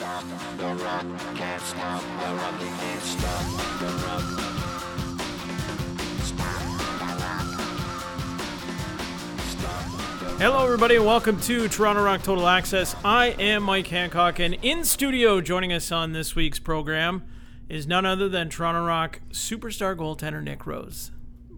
stop the rock, can't stop the rock, can't stop the rock. Stop the rock. Stop the Hello, everybody, and welcome to Toronto Rock Total Access. I am Mike Hancock, and in studio joining us on this week's program is none other than Toronto Rock superstar goaltender Nick Rose.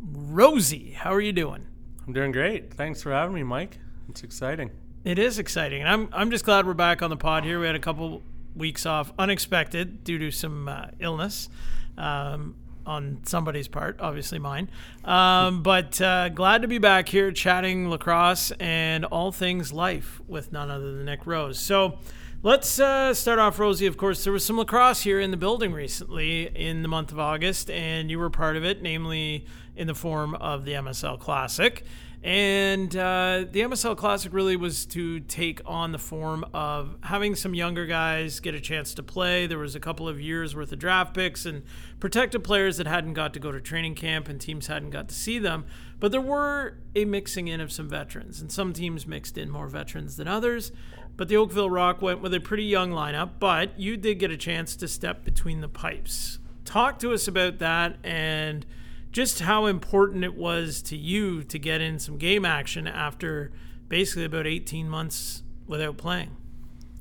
Rosie, how are you doing? I'm doing great. Thanks for having me, Mike. It's exciting. It is exciting, and I'm I'm just glad we're back on the pod here. We had a couple weeks off, unexpected due to some uh, illness um, on somebody's part, obviously mine. Um, but uh, glad to be back here chatting lacrosse and all things life with none other than Nick Rose. So. Let's uh, start off, Rosie. Of course, there was some lacrosse here in the building recently in the month of August, and you were part of it, namely in the form of the MSL Classic. And uh, the MSL Classic really was to take on the form of having some younger guys get a chance to play. There was a couple of years worth of draft picks and protected players that hadn't got to go to training camp and teams hadn't got to see them. But there were a mixing in of some veterans, and some teams mixed in more veterans than others. But the Oakville Rock went with a pretty young lineup, but you did get a chance to step between the pipes. Talk to us about that and just how important it was to you to get in some game action after basically about 18 months without playing.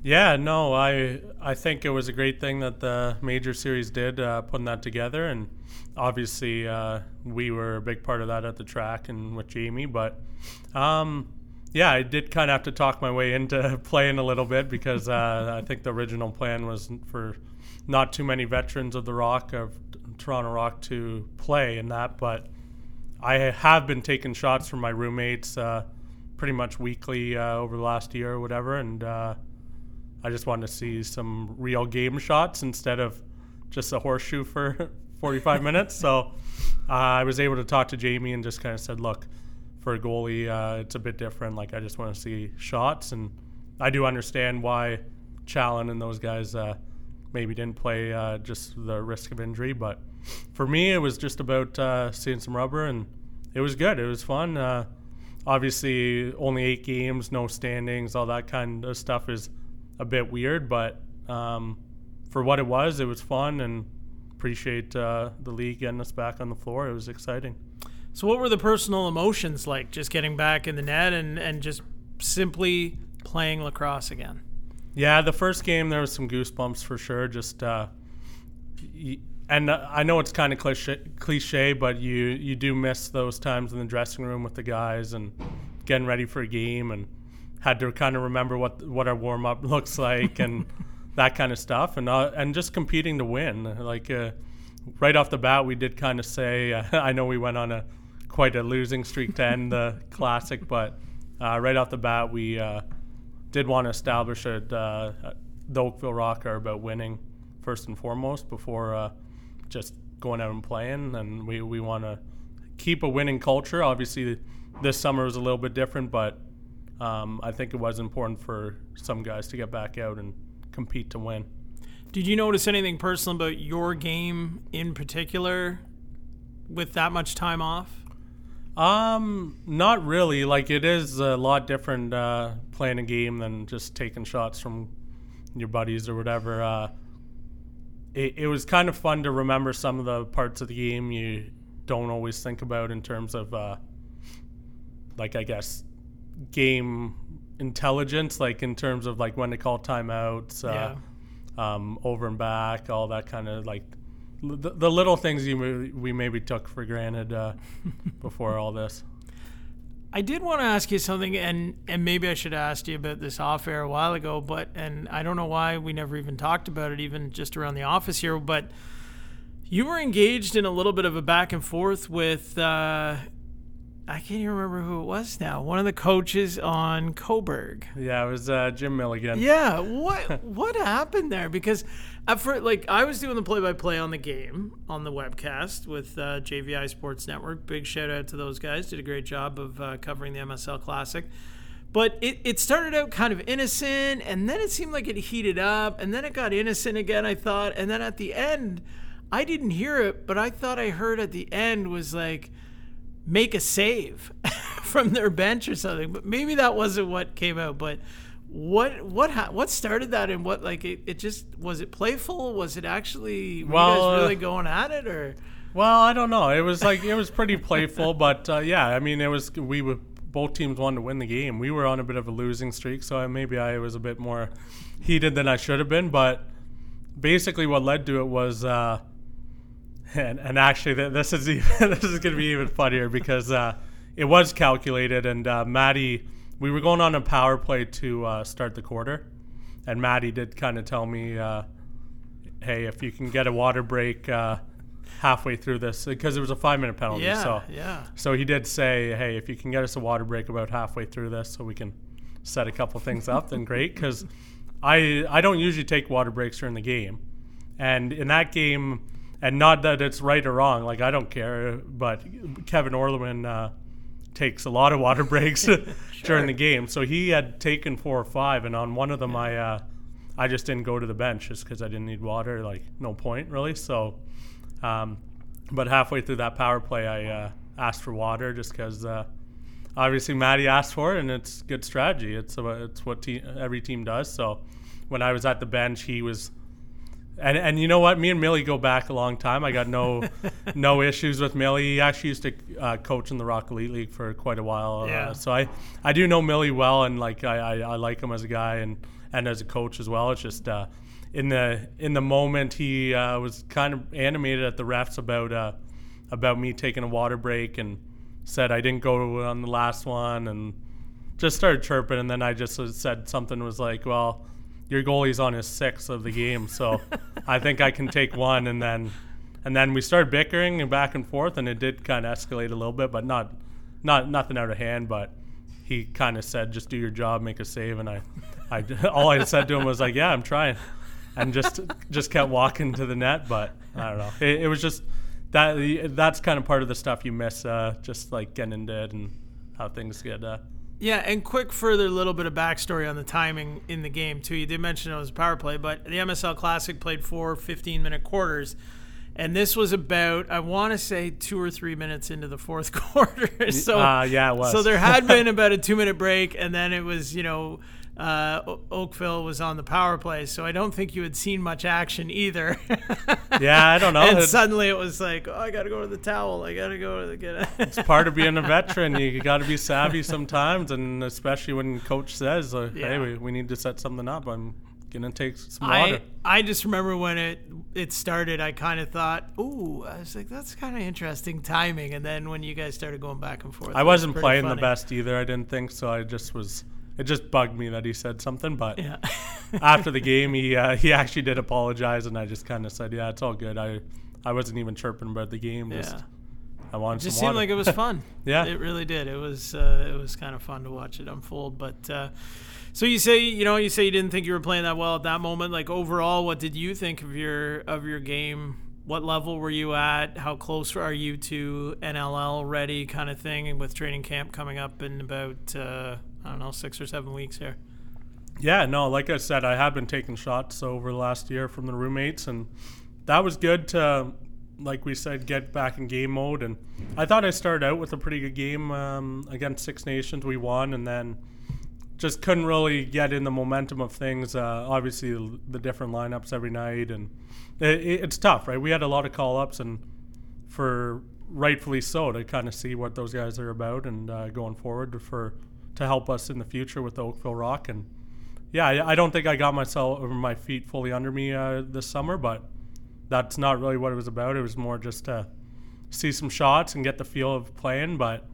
Yeah, no, I I think it was a great thing that the major series did uh, putting that together, and obviously uh, we were a big part of that at the track and with Jamie. But um, yeah, I did kind of have to talk my way into playing a little bit because uh, I think the original plan was for not too many veterans of the Rock of Toronto Rock to play in that, but I have been taking shots from my roommates uh, pretty much weekly uh, over the last year or whatever, and uh, I just wanted to see some real game shots instead of just a horseshoe for 45 minutes. So uh, I was able to talk to Jamie and just kind of said, look, for a goalie, uh, it's a bit different. Like I just want to see shots, and I do understand why Challen and those guys uh, maybe didn't play uh, just the risk of injury. But for me, it was just about uh, seeing some rubber, and it was good. It was fun. Uh, obviously, only eight games, no standings, all that kind of stuff is a bit weird. But um, for what it was, it was fun, and appreciate uh, the league getting us back on the floor. It was exciting. So, what were the personal emotions like just getting back in the net and, and just simply playing lacrosse again? Yeah, the first game there was some goosebumps for sure. Just uh, and uh, I know it's kind of cliche, cliche, but you you do miss those times in the dressing room with the guys and getting ready for a game and had to kind of remember what what our warm up looks like and that kind of stuff and uh, and just competing to win. Like uh, right off the bat, we did kind of say uh, I know we went on a quite a losing streak to end the classic, but uh, right off the bat we uh, did want to establish that uh, the Oakville Rock are about winning first and foremost before uh, just going out and playing. And we, we want to keep a winning culture. Obviously, this summer was a little bit different, but um, I think it was important for some guys to get back out and compete to win. Did you notice anything personal about your game in particular with that much time off? Um, not really. Like it is a lot different uh, playing a game than just taking shots from your buddies or whatever. Uh, it, it was kind of fun to remember some of the parts of the game you don't always think about in terms of, uh, like I guess, game intelligence. Like in terms of like when to call timeouts, uh, um, over and back, all that kind of like the, the little things you may- we maybe took for granted uh, before all this. I did want to ask you something, and and maybe I should have asked you about this off air a while ago, but and I don't know why we never even talked about it, even just around the office here. But you were engaged in a little bit of a back and forth with uh, I can't even remember who it was now. One of the coaches on Cobourg. Yeah, it was uh, Jim Milligan. Yeah, what what happened there? Because at first, like I was doing the play-by-play on the game on the webcast with uh, JVI Sports Network. Big shout out to those guys; did a great job of uh, covering the MSL Classic. But it, it started out kind of innocent, and then it seemed like it heated up, and then it got innocent again. I thought, and then at the end, I didn't hear it, but I thought I heard at the end was like make a save from their bench or something. But maybe that wasn't what came out. But What what ha- what started that and what like it, it just was it playful? Was it actually were Well, you guys uh, really going at it or Well, I don't know. It was like it was pretty playful, but uh, yeah, I mean, it was we were both teams wanted to win the game. We were on a bit of a losing streak, so maybe I was a bit more heated than I should have been. But basically, what led to it was, uh, and, and actually, th- this is even, this is going to be even funnier because uh, it was calculated, and uh, Maddie, we were going on a power play to uh, start the quarter, and Maddie did kind of tell me, uh, "Hey, if you can get a water break." Uh, halfway through this because it was a five minute penalty yeah so yeah so he did say, "Hey, if you can get us a water break about halfway through this, so we can set a couple things up, then great." Because I I don't usually take water breaks during the game, and in that game, and not that it's right or wrong, like I don't care, but Kevin Orleman uh, takes a lot of water breaks during the game, so he had taken four or five, and on one of them I uh, I just didn't go to the bench just because I didn't need water, like no point really, so. Um, but halfway through that power play, I uh, asked for water just because uh, obviously Maddie asked for it, and it's good strategy. It's it's what te- every team does. So when I was at the bench, he was. And, and you know what? Me and Millie go back a long time. I got no no issues with Millie. He actually used to uh, coach in the Rock Elite League for quite a while. Yeah. Uh, so I, I do know Millie well, and like I, I, I like him as a guy and, and as a coach as well. It's just uh, in the in the moment he uh, was kind of animated at the refs about uh, about me taking a water break and said I didn't go on the last one and just started chirping and then I just said something was like, well, your goalie's on his sixth of the game, so I think I can take one and then and then we started bickering and back and forth and it did kind of escalate a little bit, but not not nothing out of hand, but he kind of said, "Just do your job, make a save," and I, I all I said to him was like, "Yeah, I'm trying," and just just kept walking to the net. But I don't know. It, it was just that that's kind of part of the stuff you miss, uh, just like getting into it and how things get. Uh, Yeah, and quick further little bit of backstory on the timing in the game too. You did mention it was a power play, but the MSL Classic played four 15 minute quarters. And this was about I want to say two or three minutes into the fourth quarter. so uh, yeah, it was. so there had been about a two minute break, and then it was you know uh, Oakville was on the power play. So I don't think you had seen much action either. yeah, I don't know. and It's suddenly it was like, oh, I got to go to the towel. I got to go to the get. it's part of being a veteran. You got to be savvy sometimes, and especially when coach says, uh, Yeah. "Hey, we, we need to set something up." I'm gonna take some water. I, I just remember when it it started, I kind of thought, ooh, I was like, that's kind of interesting timing. And then when you guys started going back and forth, I was wasn't pretty playing funny. the best either. I didn't think so. I just was. It just bugged me that he said something, but Yeah. after the game, he uh, he actually did apologize, and I just kind of said, "Yeah, it's all good." I I wasn't even chirping about the game. Just yeah. I wanted It just seemed water. like it was fun. Yeah. it really did. It was uh, it was kind of fun to watch it unfold. But uh, so you say you know you say you didn't think you were playing that well at that moment. Like overall, what did you think of your of your game? What level were you at? How close are you to NLL ready, kind of thing? And with training camp coming up in about uh, I don't know six or seven weeks here. Yeah, no, like I said, I have been taking shots over the last year from the roommates, and that was good to, like we said, get back in game mode. And I thought I started out with a pretty good game um, against Six Nations. We won, and then just couldn't really get in the momentum of things. Uh, obviously, the, different lineups every night, and it, it's tough, right? We had a lot of call ups, and for rightfully so to kind of see what those guys are about and uh, going forward for to help us in the future with the Oakville Rock and yeah, I, don't think I got myself or my feet fully under me uh, this summer, but that's not really what it was about. It was more just to see some shots and get the feel of playing. But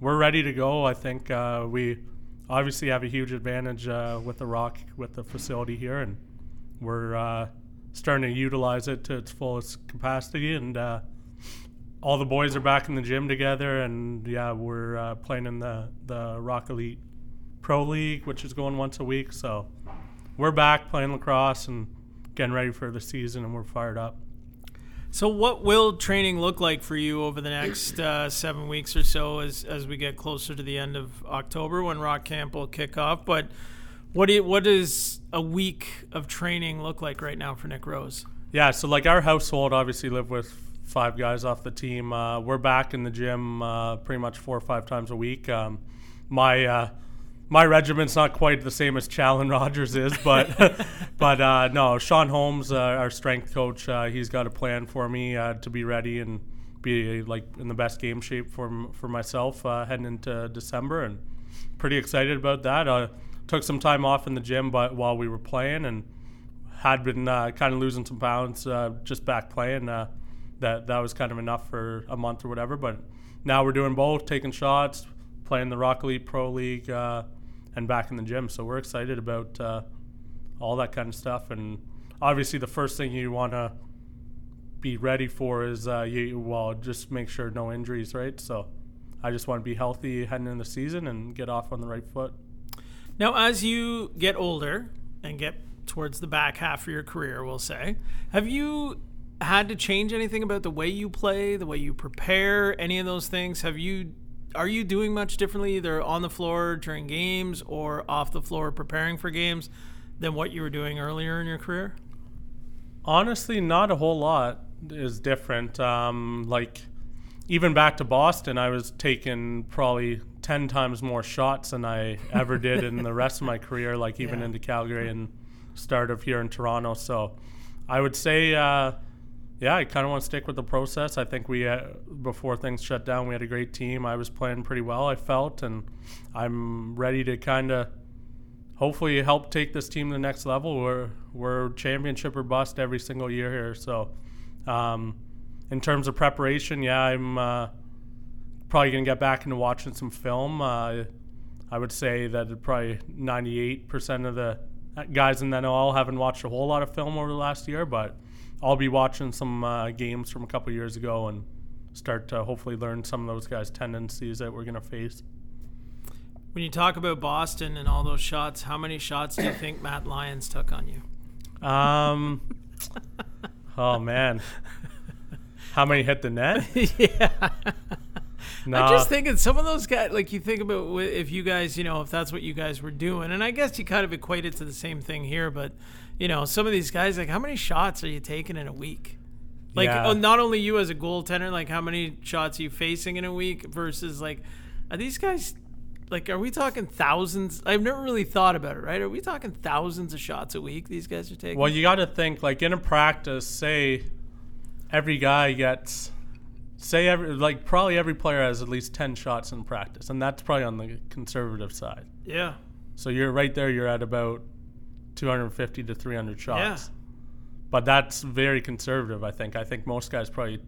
we're ready to go. I think uh, we obviously have a huge advantage uh, with the Rock, with the facility here, and we're uh, starting to utilize it to its fullest capacity. And uh, all the boys are back in the gym together, and yeah, we're uh, playing in the the Rock Elite Pro League, which is going once a week. So we're back playing lacrosse and getting ready for the season, and we're fired up. So, what will training look like for you over the next uh, seven weeks or so, as as we get closer to the end of October when Rock Camp will kick off? But what do you, what does a week of training look like right now for Nick Rose? Yeah, so like our household obviously live with five guys off the team. Uh, we're back in the gym uh, pretty much four or five times a week. Um, my uh, my regiment's not quite the same as Challen Rogers is, but but uh, no, Sean Holmes, uh, our strength coach, uh, he's got a plan for me to be ready and be like in the best game shape for for myself heading into December, and pretty excited about that. Uh, took some time off in the gym, but while we were playing, and had been kind of losing some pounds just back playing. That that was kind of enough for a month or whatever. But now we're doing both, taking shots, playing the Rock Elite Pro League, uh, and back in the gym. So we're excited about uh, all that kind of stuff. And obviously, the first thing you want to be ready for is uh, you well just make sure no injuries, right? So I just want to be healthy heading into the season and get off on the right foot. Now, as you get older and get towards the back half of your career, we'll say, have you had to change anything about the way you play, the way you prepare, any of those things? Have you are you doing much differently either on the floor during games or off the floor preparing for games than what you were doing earlier in your career? Honestly, not a whole lot is different. Um, like even back to Boston, I was taking probably ten times more shots than I ever did in the rest of my career. Like even Yeah. into Calgary and start of here in Toronto. So I would say, uh, yeah, I kind of want to stick with the process. I think we uh, before things shut down, we had a great team. I was playing pretty well. I felt, and I'm ready to kind of hopefully help take this team to the next level. We're we're championship or bust every single year here. So, um, in terms of preparation, yeah, I'm uh, probably gonna get back into watching some film. Uh, I would say that probably 98% of the guys in the NL haven't watched a whole lot of film over the last year, but I'll be watching some uh, games from a couple years ago and start to hopefully learn some of those guys' tendencies that we're gonna face. When you talk about Boston and all those shots, how many shots do you think Matt Lyons took on you? Um. oh man, how many hit the net? yeah. No, I'm just thinking some of those guys, like you think about if you guys, you know, if that's what you guys were doing, and I guess you kind of equate it to the same thing here, but you know, some of these guys, like how many shots are you taking in a week? Like, Yeah. oh, not only you as a goaltender, like how many shots are you facing in a week versus like, are these guys, like, are we talking thousands? I've never really thought about it, right? Are we talking thousands of shots a week these guys are taking? Well, you got to think like in a practice. Say every guy gets, say every like probably every player has at least ten shots in practice, and that's probably on the conservative side. yeah. So you're right there. You're at about 250 to 300 shots. Yeah. But that's very conservative. I think. I think most guys probably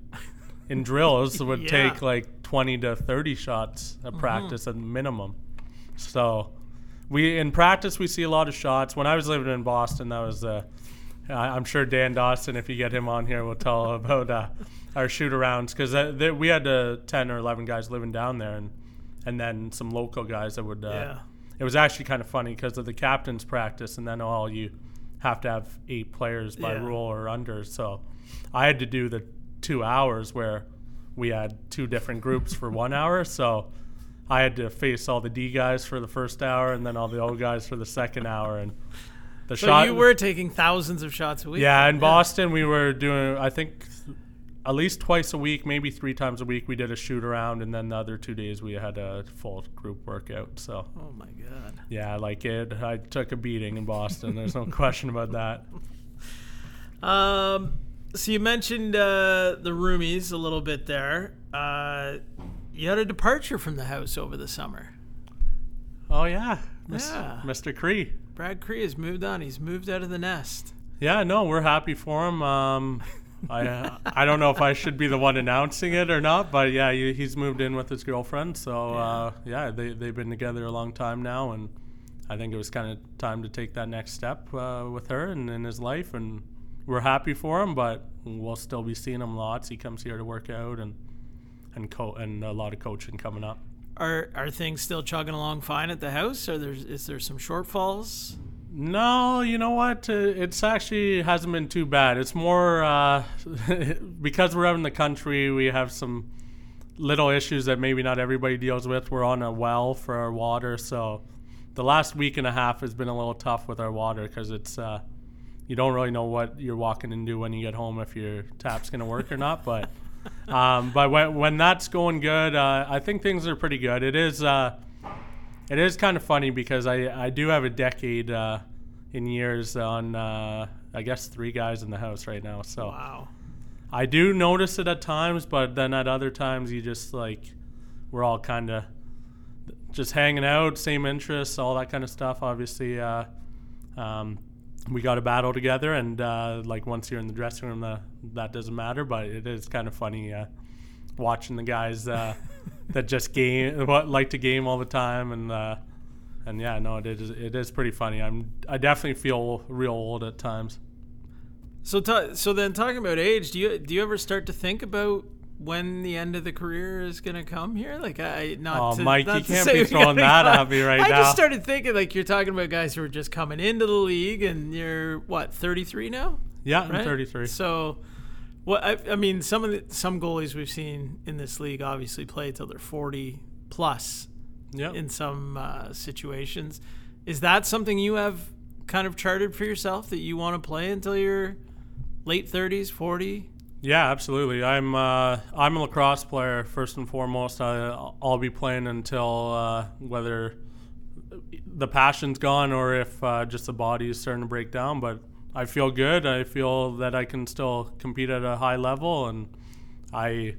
in drills would Yeah. take like 20 to 30 shots at practice at minimum. So we in practice we see a lot of shots. When I was living in Boston, that was uh, I'm sure Dan Dawson, if you get him on here, will tell about uh, our shoot arounds because uh, we had uh, 10 or 11 guys living down there, and and then some local guys that would. Uh, Yeah. It was actually kind of funny because of the captain's practice, and then all you have to have eight players by Yeah. rule or under. So I had to do the two hours where we had two different groups for one hour. So I had to face all the D guys for the first hour, and then all the O guys for the second hour, and the So shot. you were taking thousands of shots a week. yeah, in Boston we were doing. I think at least twice a week, maybe three times a week. We did a shoot around, and then the other two days we had a full group workout. So Oh my god. yeah, I like it. I took a beating in Boston. There's no question about that. Um, so you mentioned uh, the roomies a little bit there. Uh, you had a departure from the house over the summer. Oh yeah, Mis- Yeah. Mr. Kri. Brad Kri has moved on. He's moved out of the nest. Yeah, no, we're happy for him. Um, I I don't know if I should be the one announcing it or not, but yeah, he, he's moved in with his girlfriend. So uh, yeah, they they've been together a long time now, and I think it was kind of time to take that next step uh, with her and in his life, and we're happy for him. But we'll still be seeing him lots. He comes here to work out and and co- and a lot of coaching coming up. Are are things still chugging along fine at the house? Or there's is there some shortfalls? No, you know what? Uh, it's actually hasn't been too bad. It's more uh, because we're out in the country. We have some little issues that maybe not everybody deals with. We're on a well for our water, so the last week and a half has been a little tough with our water because it's uh, you don't really know what you're walking into when you get home if your tap's gonna work or not. But um, but when when that's going good, uh, I think things are pretty good. It is. Uh, it is kind of funny because I I do have a decade uh, in years on uh, I guess three guys in the house right now. So Wow. I do notice it at times, but then at other times you just like we're all kind of just hanging out, same interests, all that kind of stuff. Obviously, uh, um, we got a battle together, and uh, like once you're in the dressing room, the, that doesn't matter. But it is kind of funny uh, watching the guys uh, that just game, what like to game all the time, and uh, and yeah, no, it is it is pretty funny. I'm I definitely feel real old at times. So, ta- so then talking about age, do you do you ever start to think about when the end of the career is going to come here? Like, I not. Oh, to, Mike, not you can't be throwing that go- at me right I now. I just started thinking like you're talking about guys who are just coming into the league, and you're what 33 now, Yeah, I'm 33. So, what I, I mean, some of the some goalies we've seen in this league obviously play till they're 40 plus Yeah. in some uh, situations. Is that something you have kind of charted for yourself that you want to play until you're late 30s, 40? Yeah, absolutely. I'm uh, I'm a lacrosse player first and foremost. I, I'll be playing until uh, whether the passion's gone or if uh, just the body is starting to break down. But I feel good. I feel that I can still compete at a high level, and I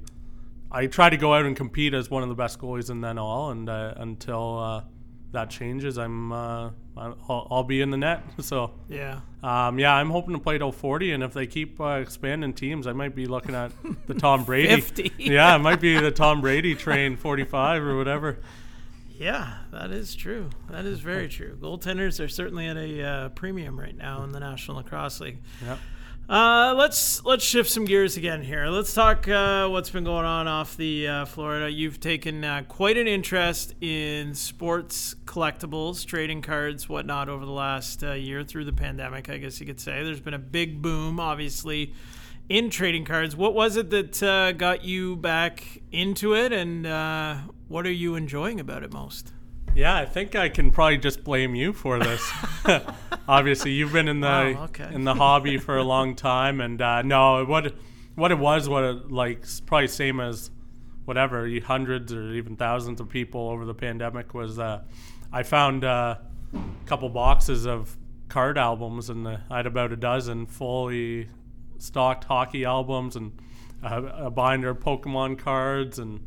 I try to go out and compete as one of the best goalies in the NL. And uh, until uh, that changes, I'm uh, I'll, I'll be in the net. So. Yeah. Um, yeah, I'm hoping to play till 40, and if they keep uh, expanding teams, I might be looking at the Tom Brady. 50. yeah, it might be the Tom Brady train 45 or whatever. Yeah, that is true. That is very true. Goaltenders are certainly at a uh, premium right now in the National Lacrosse League. Yeah. Uh, let's let's shift some gears again here. Let's talk uh, what's been going on off the uh, Florida. You've taken uh, quite an interest in sports collectibles, trading cards, whatnot, over the last uh, year through the pandemic. I guess you could say there's been a big boom, obviously, in trading cards. What was it that uh, got you back into it, and uh, what are you enjoying about it most? Yeah, I think I can probably just blame you for this. Obviously, you've been in the Wow, okay. in the hobby for a long time, and uh, no, what what it was, what it like, probably same as whatever, you- hundreds or even thousands of people over the pandemic was. Uh, I found uh, a couple boxes of card albums, and uh, I had about a dozen fully stocked hockey albums and a, a binder of Pokemon cards, and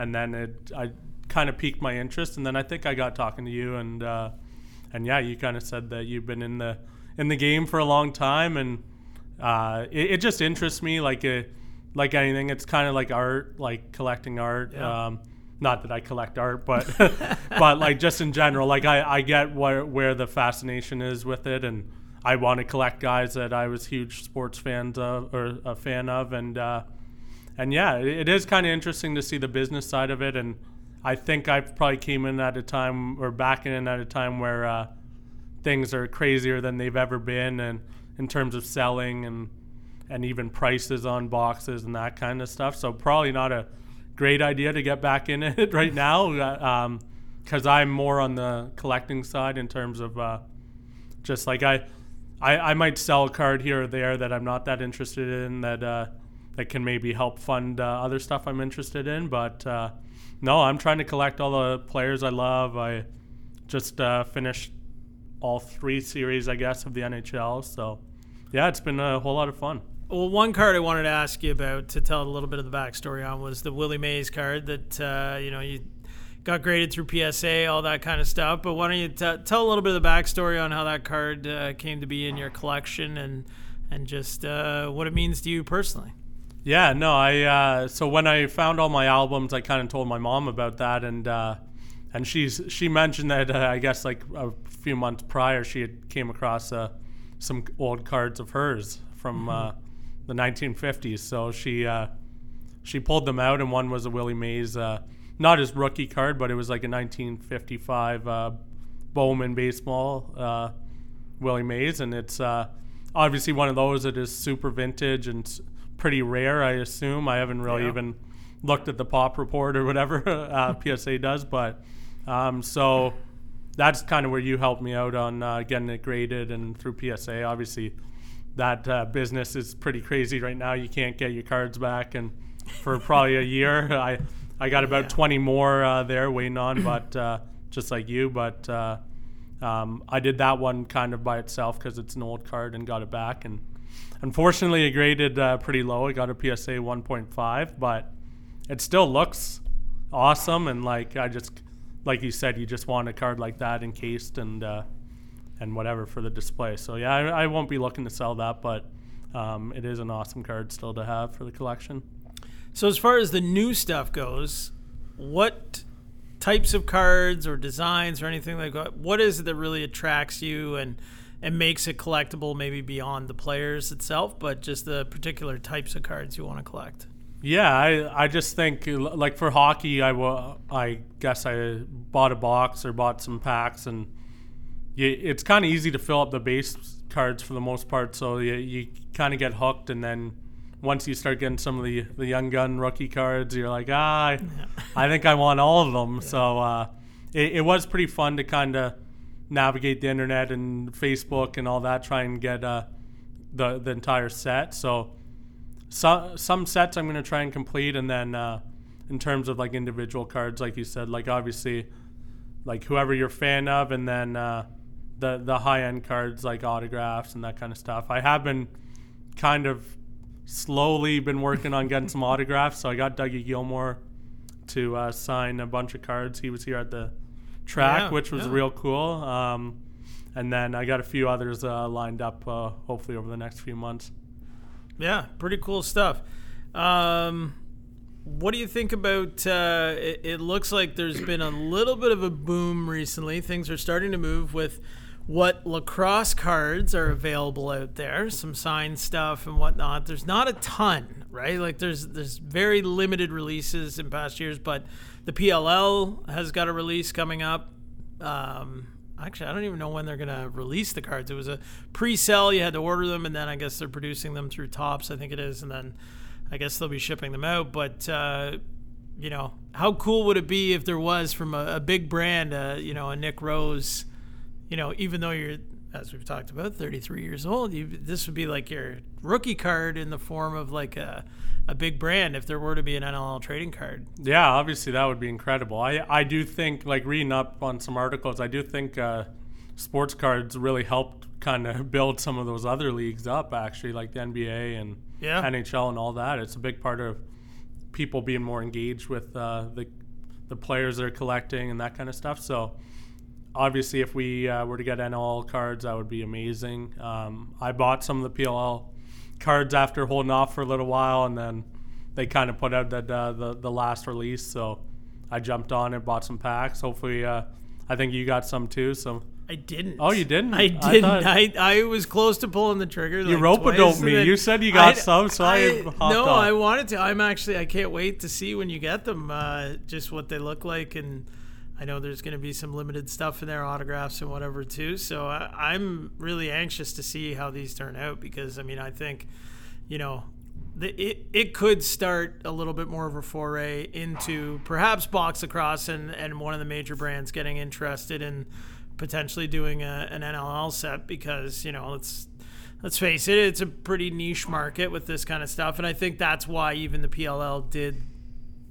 and then it I kind of piqued my interest, and then I think I got talking to you, and uh, and yeah, you kind of said that you've been in the in the game for a long time, and uh, it, it just interests me like like anything. It's kind of like art, like collecting art. Yeah. Um, not that I collect art, but but like just in general, like I, I get where where the fascination is with it, and I want to collect guys that I was huge sports fans of or a fan of, and uh, and yeah, it, is kind of interesting to see the business side of it, and I think I probably came in at a time or back in at a time where uh, things are crazier than they've ever been, and in terms of selling and and even prices on boxes and that kind of stuff. So probably not a great idea to get back in it right now, because I'm more on the collecting side in terms of uh, just like I, I I might sell a card here or there that I'm not that interested in that uh, that can maybe help fund uh, other stuff I'm interested in, but. Uh, no, I'm trying to collect all the players I love. I just uh, finished all three series, I guess, of the NHL. So, yeah, it's been a whole lot of fun. Well, one card I wanted to ask you about to tell a little bit of the backstory on was the Willie Mays card that uh, you know you got graded through PSA, all that kind of stuff. But why don't you t- tell a little bit of the backstory on how that card uh, came to be in your collection and and just uh, what it means to you personally? Yeah, no, I uh, so when I found all my albums, I kind of told my mom about that, and uh, and she's she mentioned that uh, I guess like a few months prior she had came across uh, some old cards of hers from uh, the 1950s. So she uh, she pulled them out, and one was a Willie Mays, uh, not his rookie card, but it was like a 1955 uh, Bowman baseball uh, Willie Mays, and it's uh, obviously one of those that is super vintage and pretty rare. I assume I haven't really Yeah. even looked at the pop report or whatever uh, PSA does, but um, so that's kind of where you helped me out on uh, getting it graded and through PSA. Obviously, that uh, business is pretty crazy right now. You can't get your cards back, and for probably a year, I I got about Yeah. 20 more uh, there waiting on, but uh, just like you. But uh, um, I did that one kind of by itself because it's an old card and got it back. And unfortunately, it graded uh, pretty low. It got a PSA 1.5, but it still looks awesome. And like I just, like you said, you just want a card like that encased and uh, and whatever for the display. So yeah, I, I won't be looking to sell that, but um, it is an awesome card still to have for the collection. So as far as the new stuff goes, what types of cards or designs or anything like that, what is it that really attracts you and and makes it collectible maybe beyond the players itself, but just the particular types of cards you want to collect? Yeah, I, I just think like for hockey, I I guess I bought a box or bought some packs, and you, it's kind of easy to fill up the base cards for the most part. So you, you kind of get hooked, and then once you start getting some of the the young gun rookie cards, you're like, ah, I, I think I want all of them. So uh, it, it was pretty fun to kind of navigate the internet and Facebook and all that, try and get uh, the the entire set. So some some sets I'm gonna try and complete, and then uh, in terms of like individual cards, like you said, like obviously, like whoever you're fan of, and then uh, the the high end cards like autographs and that kind of stuff. I have been kind of slowly been working on getting some autographs, so I got Dougie Gilmour to uh, sign a bunch of cards. He was here at the track, Yeah, which was yeah. real cool. Um, and then I got a few others uh, lined up, uh, hopefully over the next few months. Yeah, pretty cool stuff. Um, what do you think about? Uh, it, it looks like there's been a little bit of a boom recently. Things are starting to move with what lacrosse cards are available out there, some signed stuff and whatnot. There's not a ton, right? Like there's there's very limited releases in past years, but the PLL has got a release coming up. Um, actually, I don't even know when they're gonna release the cards. It was a pre-sale; you had to order them, and then I guess they're producing them through Topps, I think it is, and then I guess they'll be shipping them out. But uh, you know, how cool would it be if there was from a, a big brand, uh, you know, a Nick Rose, you know, even though you're as we've talked about, 33 years old, you, this would be like your rookie card in the form of like a, a big brand if there were to be an NLL trading card. Yeah, obviously that would be incredible. I I do think like reading up on some articles, I do think uh, sports cards really helped kind of build some of those other leagues up. Actually, like the NBA and Yeah. NHL and all that. It's a big part of people being more engaged with uh, the the players they're collecting and that kind of stuff. So obviously, if we uh, were to get NLL cards, that would be amazing. Um, I bought some of the PLL cards after holding off for a little while, and then they kind of put out that uh, the the last release. So I jumped on it, bought some packs. Hopefully, uh, I think you got some too. So I didn't. Oh, you didn't? I I didn't. thought- I, I, was close to pulling the trigger. You like, rope a twice, dope me. You said you got some, so I hopped no, on. I wanted to. I'm actually. I can't wait to see when you get them. Uh, just what they look like, and I know there's going to be some limited stuff in there, autographs and whatever too. So I, I'm really anxious to see how these turn out because I mean I think, you know. The, it, it could start a little bit more of a foray into perhaps box lacrosse and, and one of the major brands getting interested in potentially doing a, an NLL set because you know let's let's face it, it's a pretty niche market with this kind of stuff, and I think that's why even the PLL did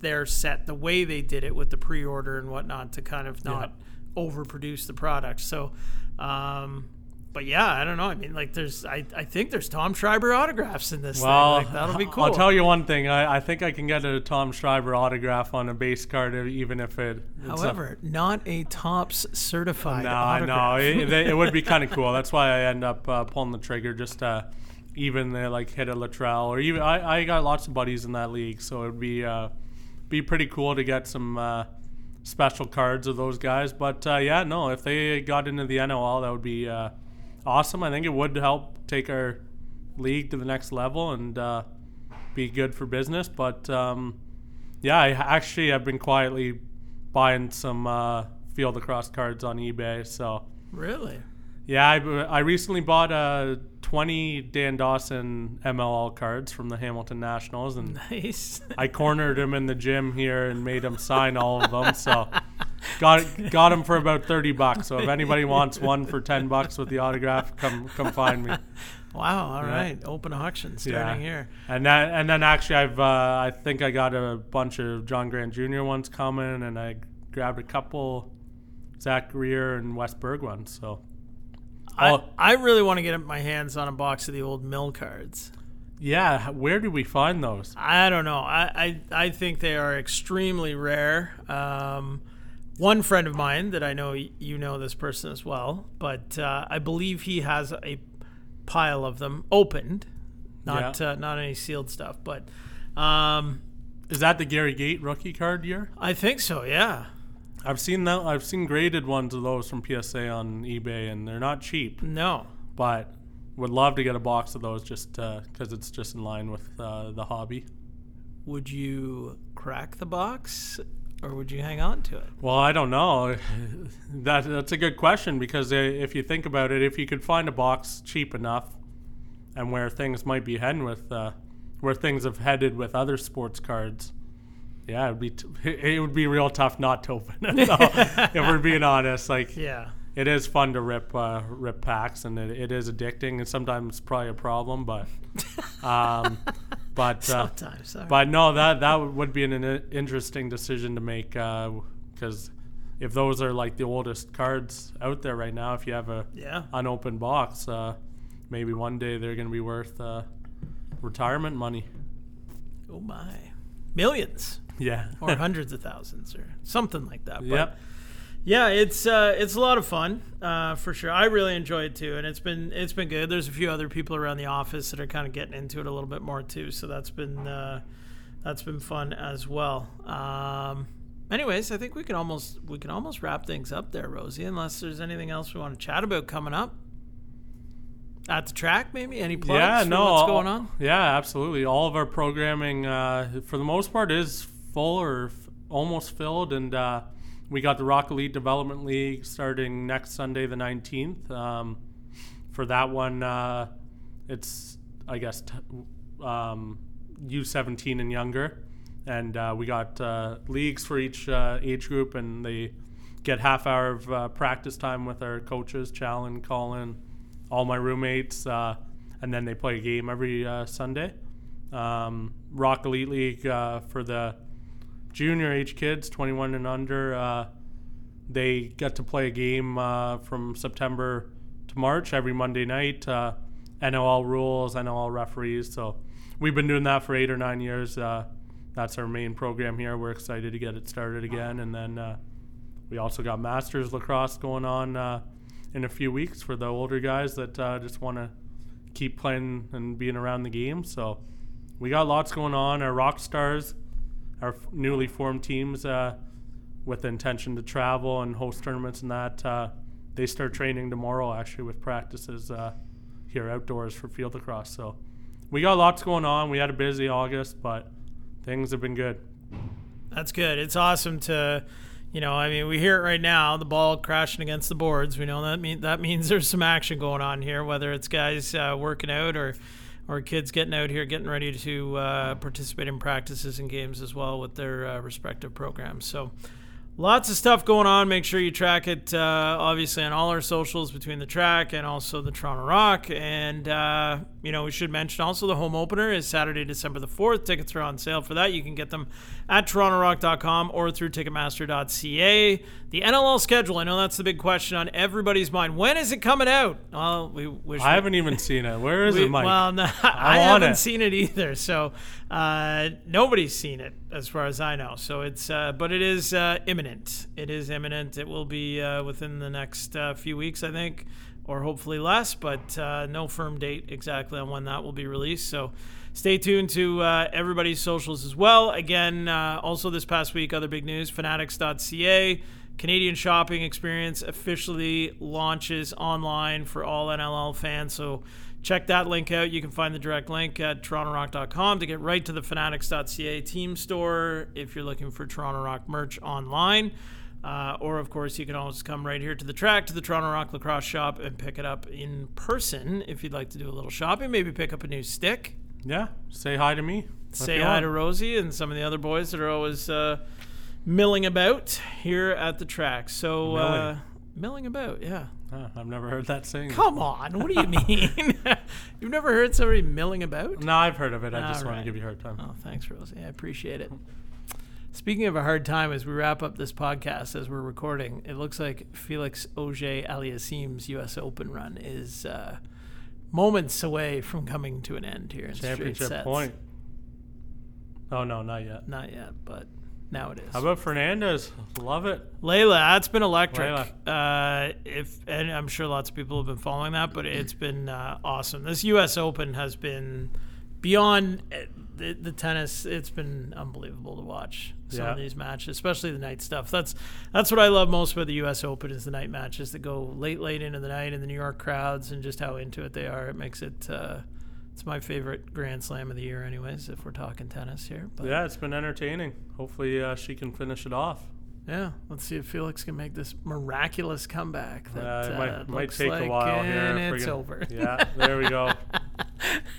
their set the way they did it with the pre-order and whatnot to kind of not overproduce the product. So, um, but yeah, I don't know. I mean, like, there's I, I think there's Tom Schreiber autographs in this Well, thing. Like, that'll be cool. I'll tell you one thing. I, I think I can get a Tom Schreiber autograph on a base card, even if it. it's a- However, not a Topps certified no, I autograph. know it, it would be kind of cool. That's why I end up uh, pulling the trigger, just to even uh, like hit a Latrell, or even I, I got lots of buddies in that league, so it'd be uh, be pretty cool to get some uh, special cards of those guys. But uh, yeah, no, if they got into the NLL, that would be uh, awesome. I think it would help take our league to the next level and uh, be good for business. But um, yeah, I actually have been quietly buying some uh, field lacrosse cards on eBay. So really? yeah, I, I recently bought uh, 20 Dan Dawson MLL cards from the Hamilton Nationals, and Nice. I cornered him in the gym here and made him sign all of them. So got got him for about 30 bucks. So if anybody wants one for 10 bucks with the autograph, come come find me. Wow. All Yeah. right. Open auction starting Yeah. here. And that, and then actually, I've uh, I think I got a bunch of John Grant Jr. ones coming, and I grabbed a couple Zach Greer and Wes Berg ones. So I. I really want to get my hands on a box of the old mill cards. yeah, where do we find those? I don't know. I, I, I think they are extremely rare. Um, one friend of mine that I know you know this person as well, but uh, I believe he has a pile of them opened, not Yeah. uh, not any sealed stuff, but um, Is that the Gary Gait rookie card year? I think so. Yeah. I've seen that. I've seen graded ones of those from PSA on eBay, and they're not cheap. No. But would love to get a box of those just because it's just in line with uh, the hobby. Would you crack the box, or would you hang on to it? Well, I don't know. that that's a good question because uh, if you think about it, if you could find a box cheap enough, and where things might be heading with, uh, where things have headed with other sports cards, yeah, it'd be t- it would be real tough not to open it. though, if we're being honest, like Yeah. it is fun to rip uh, rip packs, and it, it is addicting, and sometimes probably a problem, but um, but uh, Sometimes. sorry. but no, that that would be an, an interesting decision to make because if those are like the oldest cards out there right now, if you have a yeah. unopened box, uh, maybe one day they're going to be worth uh, retirement money. Oh my. Millions. Yeah. or hundreds of thousands or something like that. But yep. yeah, it's uh, it's a lot of fun uh, for sure. I really enjoy it too, and it's been it's been good. There's a few other people around the office that are kind of getting into it a little bit more too, so that's been uh, that's been fun as well. Um, anyways, I think we can almost we can almost wrap things up there, Rosie. Unless there's anything else we want to chat about coming up at the track, maybe any plugs yeah, for no, what's all- going on? Yeah, absolutely. All of our programming, uh, for the most part, is full or f- almost filled, and uh, we got the Rock Elite Development League starting next Sunday, the nineteenth. Um, for that one, uh, it's I guess t- um, U seventeen and younger, and uh, we got uh, leagues for each uh, age group, and they get half hour of uh, practice time with our coaches, Challen, Colin, all my roommates, and then they play a game every Sunday. Um, Rock Elite League for the junior age kids, 21 and under, uh, they get to play a game uh, from September to March every Monday night. Uh, NLL rules, NLL referees. So we've been doing that for eight or nine years. Uh, that's our main program here. We're excited to get it started again, and then uh, we also got Masters lacrosse going on uh, in a few weeks for the older guys that uh, just want to keep playing and being around the game. So we got lots going on. Our rock stars, our newly formed teams, uh, with intention to travel and host tournaments and that, uh, they start training tomorrow actually with practices uh, here outdoors for field lacrosse. So we got lots going on. We had a busy August, but things have been good. That's good. It's awesome to, you know, I mean, we hear it right now, the ball crashing against the boards. We know that mean that means there's some action going on here, whether it's guys uh, working out or or kids getting out here, getting ready to uh, participate in practices and games as well with their uh, respective programs. So. Lots of stuff going on. Make sure you track it, uh, obviously, on all our socials between the track and also the Toronto Rock. And, uh, you know, we should mention also the home opener is Saturday, December the 4th. Tickets are on sale for that. You can get them at torontorock.com or through ticketmaster.ca. The NLL schedule, I know that's the big question on everybody's mind. When is it coming out? Well, we wish I we- haven't even seen it. Where is we- it, Mike? Well, no, I want haven't it. seen it either. So uh, nobody's seen it, as far as I know. So it's, uh, but it is uh, imminent. It is imminent. It will be uh, within the next uh, few weeks, I think, or hopefully less. But uh, no firm date exactly on when that will be released. So. Stay tuned to uh, everybody's socials as well. Again, uh, also this past week, other big news fanatics.ca. Canadian shopping experience officially launches online for all NLL fans. So check that link out. You can find the direct link at torontorock.com to get right to the fanatics.ca team store if you're looking for Toronto Rock merch online. Uh, or, of course, you can always come right here to the track, to the Toronto Rock Lacrosse Shop, and pick it up in person if you'd like to do a little shopping. Maybe pick up a new stick. yeah, say hi to me. Say hi to Rosie and some of the other boys that are always uh, milling about here at the track. So, uh, Milling. milling about, yeah. Ah, I've never heard that saying. Come on, what do you mean? You've never heard somebody milling about? No, I've heard of it. I just All want to give you a hard time. Oh, thanks, Rosie. I appreciate it. Speaking of a hard time, as we wrap up this podcast, as we're recording, it looks like Felix Auger Aliassime's U.S. Open run is uh, moments away from coming to an end here in Championship point. Oh no, not yet. Not yet, but now it is. How about Fernandez? Love it. Leylah, that's been electric. Leylah. Uh, if and I'm sure lots of people have been following that, but it's been uh, awesome. This U.S. Open has been beyond the, the tennis. It's been unbelievable to watch some of these matches, especially the night stuff. That's that's what I love most about the U.S. Open is the night matches that go late, late into the night, and the New York crowds, and just how into it they are. It makes it. Uh, it's my favorite Grand Slam of the year, anyways. If we're talking tennis here, but Yeah, it's been entertaining. Hopefully, uh, she can finish it off. Yeah, let's see if Felix can make this miraculous comeback. That Uh, it uh, might, might take like, a while here. and if we're it's gonna- over. Yeah, there we go.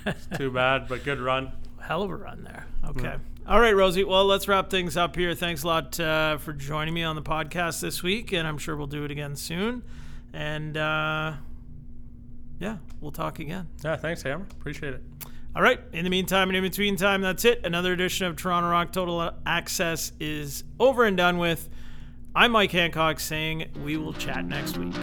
It's too bad, but good run. Hell of a run there. Okay. All right, Rosie. Well, let's wrap things up here. Thanks a lot uh, for joining me on the podcast this week, and I'm sure we'll do it again soon. And uh, yeah, we'll talk again. Yeah, thanks, Hammer. Appreciate it. All right. In the meantime and in between time, that's it. Another edition of Toronto Rock Total Access is over and done with. I'm Mike Hancock saying we will chat next week.